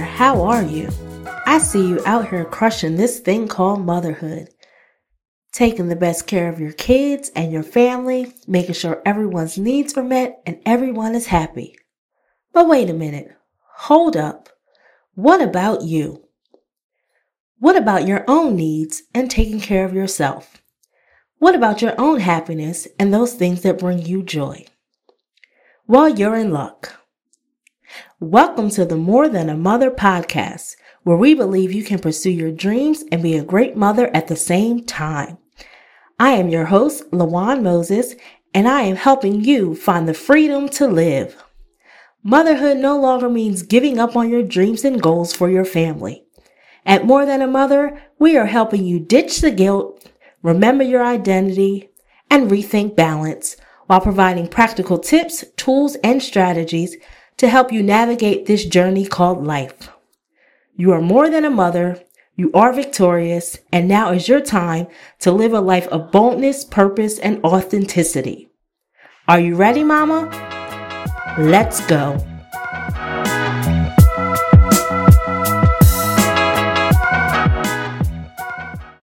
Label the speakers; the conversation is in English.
Speaker 1: how are you? I see you out here crushing this thing called motherhood. Taking the best care of your kids and your family, making sure everyone's needs are met and everyone is happy. But wait a minute. Hold up. What about you? What about your own needs and taking care of yourself? What about your own happiness and those things that bring you joy? Well, you're in luck. Welcome to the More Than a Mother podcast, where we believe you can pursue your dreams and be a great mother at the same time. I am your host, Lawan Moses, and I am helping you find the freedom to live. Motherhood no longer means giving up on your dreams and goals for your family. At More Than a Mother, we are helping you ditch the guilt, remember your identity, and rethink balance while providing practical tips, tools, and strategies to help you navigate this journey called life. You are more than a mother. You are victorious, and now is your time to live a life of boldness, purpose, and authenticity. Are you ready, Mama? Let's go.